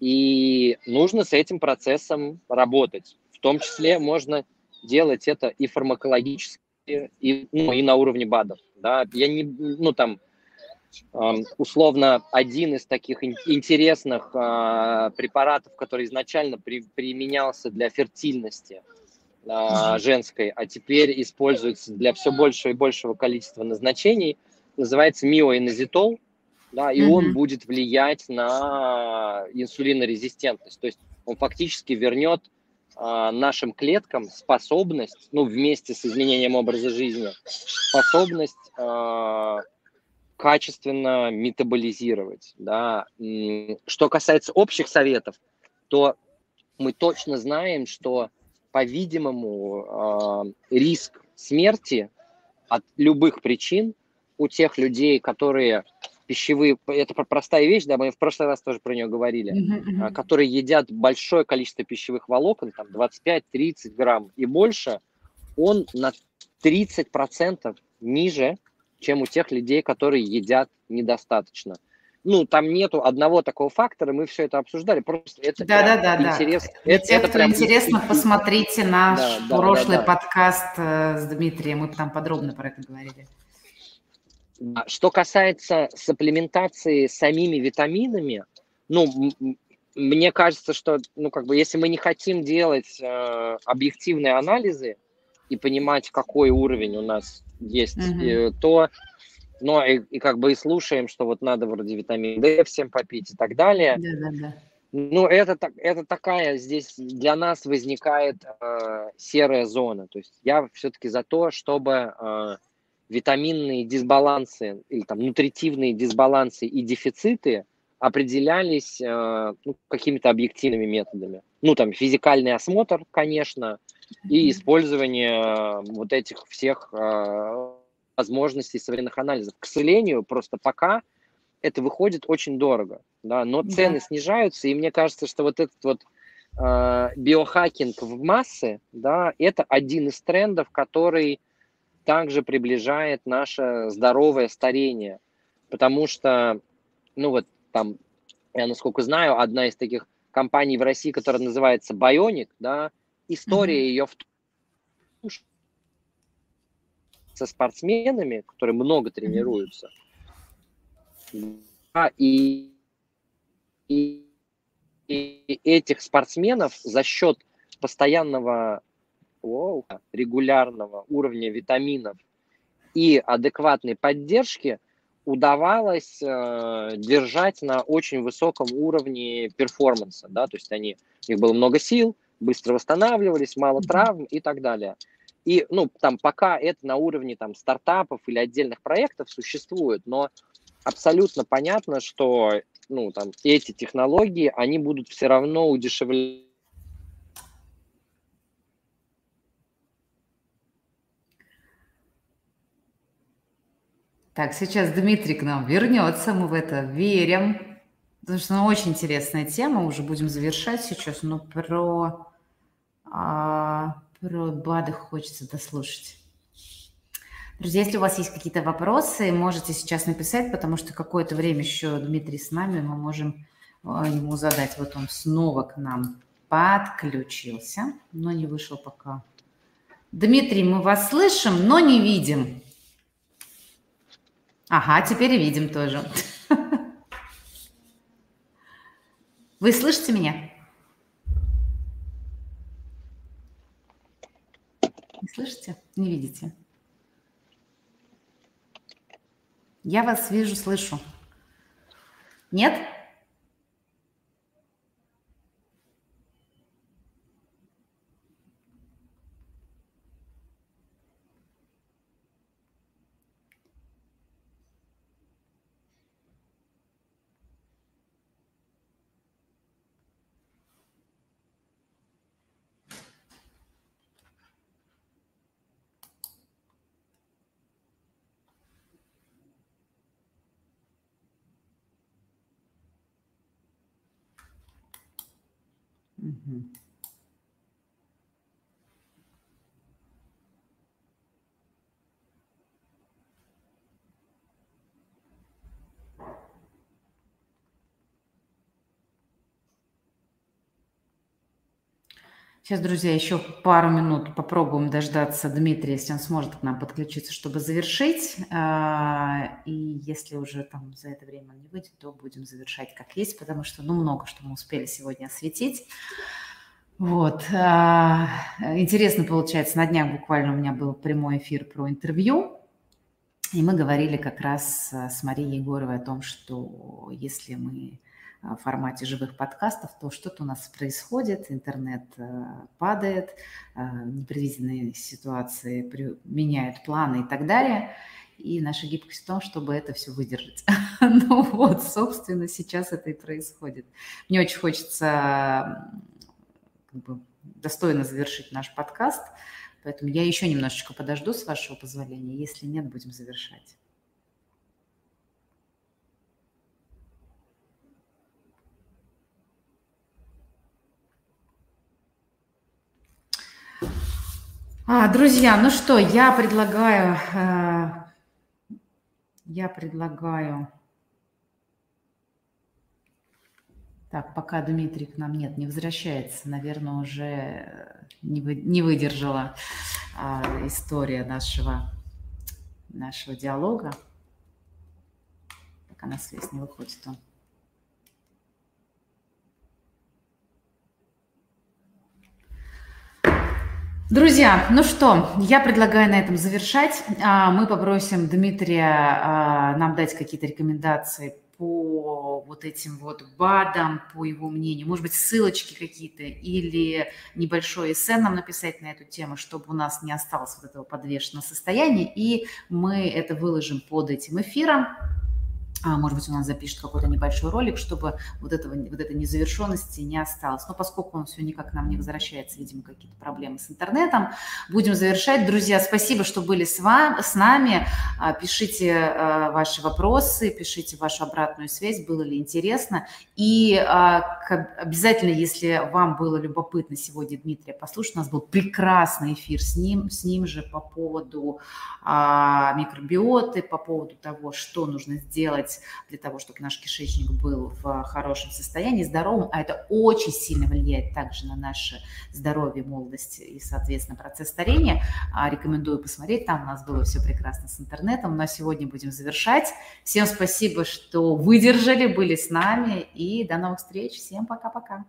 И нужно с этим процессом работать. В том числе можно делать это и фармакологически, и, ну, и на уровне БАДов. Да? Я не, ну, там, условно, один из таких интересных а, препаратов, который изначально при, применялся для фертильности а, женской, а теперь используется для все большего и большего количества назначений, называется миоинозитол, да, и mm-hmm. он будет влиять на инсулинорезистентность. То есть он фактически вернет нашим клеткам способность, ну, вместе с изменением образа жизни, способность а, качественно метаболизировать. Да. Что касается общих советов, то мы точно знаем, что, по-видимому, а, риск смерти от любых причин у тех людей, которые пищевые, это простая вещь, да, мы в прошлый раз тоже про нее говорили, uh-huh. которые едят большое количество пищевых волокон, там 25-30 грамм и больше, он на 30% ниже, чем у тех людей, которые едят недостаточно. Ну, там нету одного такого фактора, мы все это обсуждали, просто это да, да, да, интерес. Да. Это, Те, это кто прям... интересно, посмотрите наш да, прошлый да, да. подкаст э, с Дмитрием, мы там подробно про это говорили. Что касается сапплементации самими витаминами, ну, мне кажется, что, ну, как бы, если мы не хотим делать э, объективные анализы и понимать, какой уровень у нас есть, mm-hmm. э, то, ну, и, и как бы и слушаем, что вот надо вроде витамин D всем попить и так далее. Да-да-да. Ну, это, это такая здесь для нас возникает э, серая зона. То есть я все-таки за то, чтобы э, витаминные дисбалансы или там нутритивные дисбалансы и дефициты определялись э, ну, какими-то объективными методами. Ну, там, физикальный осмотр, конечно, и использование э, вот этих всех э, возможностей современных анализов. К сожалению, просто пока это выходит очень дорого, да, но цены да. снижаются, и мне кажется, что вот этот вот э, биохакинг в массы, да, это один из трендов, который также приближает наше здоровое старение, потому что, ну вот там, я насколько знаю, одна из таких компаний в России, которая называется Bionic, да, история mm-hmm. ее в том, что со спортсменами, которые много тренируются, да, и, и, и этих спортсменов за счет постоянного воу, регулярного уровня витаминов и адекватной поддержки удавалось э, держать на очень высоком уровне перформанса, да, то есть они, у них было много сил, быстро восстанавливались, мало травм и так далее. И, ну, там, пока это на уровне там стартапов или отдельных проектов существует, но абсолютно понятно, что, ну, там, эти технологии, они будут все равно удешевлять Так, сейчас Дмитрий к нам вернется, мы в это верим. Потому что ну, очень интересная тема, уже будем завершать сейчас, но про, а, про БАДы хочется дослушать. Друзья, если у вас есть какие-то вопросы, можете сейчас написать, потому что какое-то время еще Дмитрий с нами, мы можем а, ему задать. Вот он снова к нам подключился, но не вышел пока. Дмитрий, мы вас слышим, но не видим. Ага, теперь видим тоже. Вы слышите меня? Не слышите? Не видите? Я вас вижу, слышу. Нет? Угу. Сейчас, друзья, еще пару минут попробуем дождаться Дмитрия, если он сможет к нам подключиться, чтобы завершить. А, и если уже там за это время он не выйдет, то будем завершать как есть, потому что, ну, много что мы успели сегодня осветить. Вот. А, интересно получается, на днях буквально у меня был прямой эфир про интервью, и мы говорили как раз с Марией Егоровой о том, что если мы в формате живых подкастов, то что-то у нас происходит, интернет э, падает, э, непредвиденные ситуации меняют планы и так далее. И наша гибкость в том, чтобы это все выдержать. ну вот, собственно, сейчас это и происходит. Мне очень хочется как бы, достойно завершить наш подкаст, поэтому я еще немножечко подожду, с вашего позволения. Если нет, будем завершать. А, друзья, ну что, я предлагаю, э, я предлагаю, так, пока Дмитрий к нам нет, не возвращается, наверное, уже не, вы, не выдержала э, история нашего, нашего диалога. Пока на связь не выходит он. Друзья, ну что, я предлагаю на этом завершать. А, мы попросим Дмитрия а, нам дать какие-то рекомендации по вот этим вот БАДам, по его мнению, может быть, ссылочки какие-то или небольшое эссе нам написать на эту тему, чтобы у нас не осталось вот этого подвешенного состояния, и мы это выложим под этим эфиром. А, может быть, у нас запишет какой-то небольшой ролик, чтобы вот, этого, вот этой незавершенности не осталось. Но поскольку он все никак к нам не возвращается, видимо, какие-то проблемы с интернетом, будем завершать. Друзья, спасибо, что были с, вами, с нами. А, пишите а, ваши вопросы, пишите вашу обратную связь, было ли интересно. И обязательно, если вам было любопытно сегодня Дмитрия послушать, у нас был прекрасный эфир с ним, с ним же по поводу микробиоты, по поводу того, что нужно сделать делать для того, чтобы наш кишечник был в хорошем состоянии, здоровым, а это очень сильно влияет также на наше здоровье, молодость и, соответственно, процесс старения. А, рекомендую посмотреть, там у нас было все прекрасно с интернетом. На сегодня будем завершать. Всем спасибо, что выдержали, были с нами, и до новых встреч. Всем пока-пока.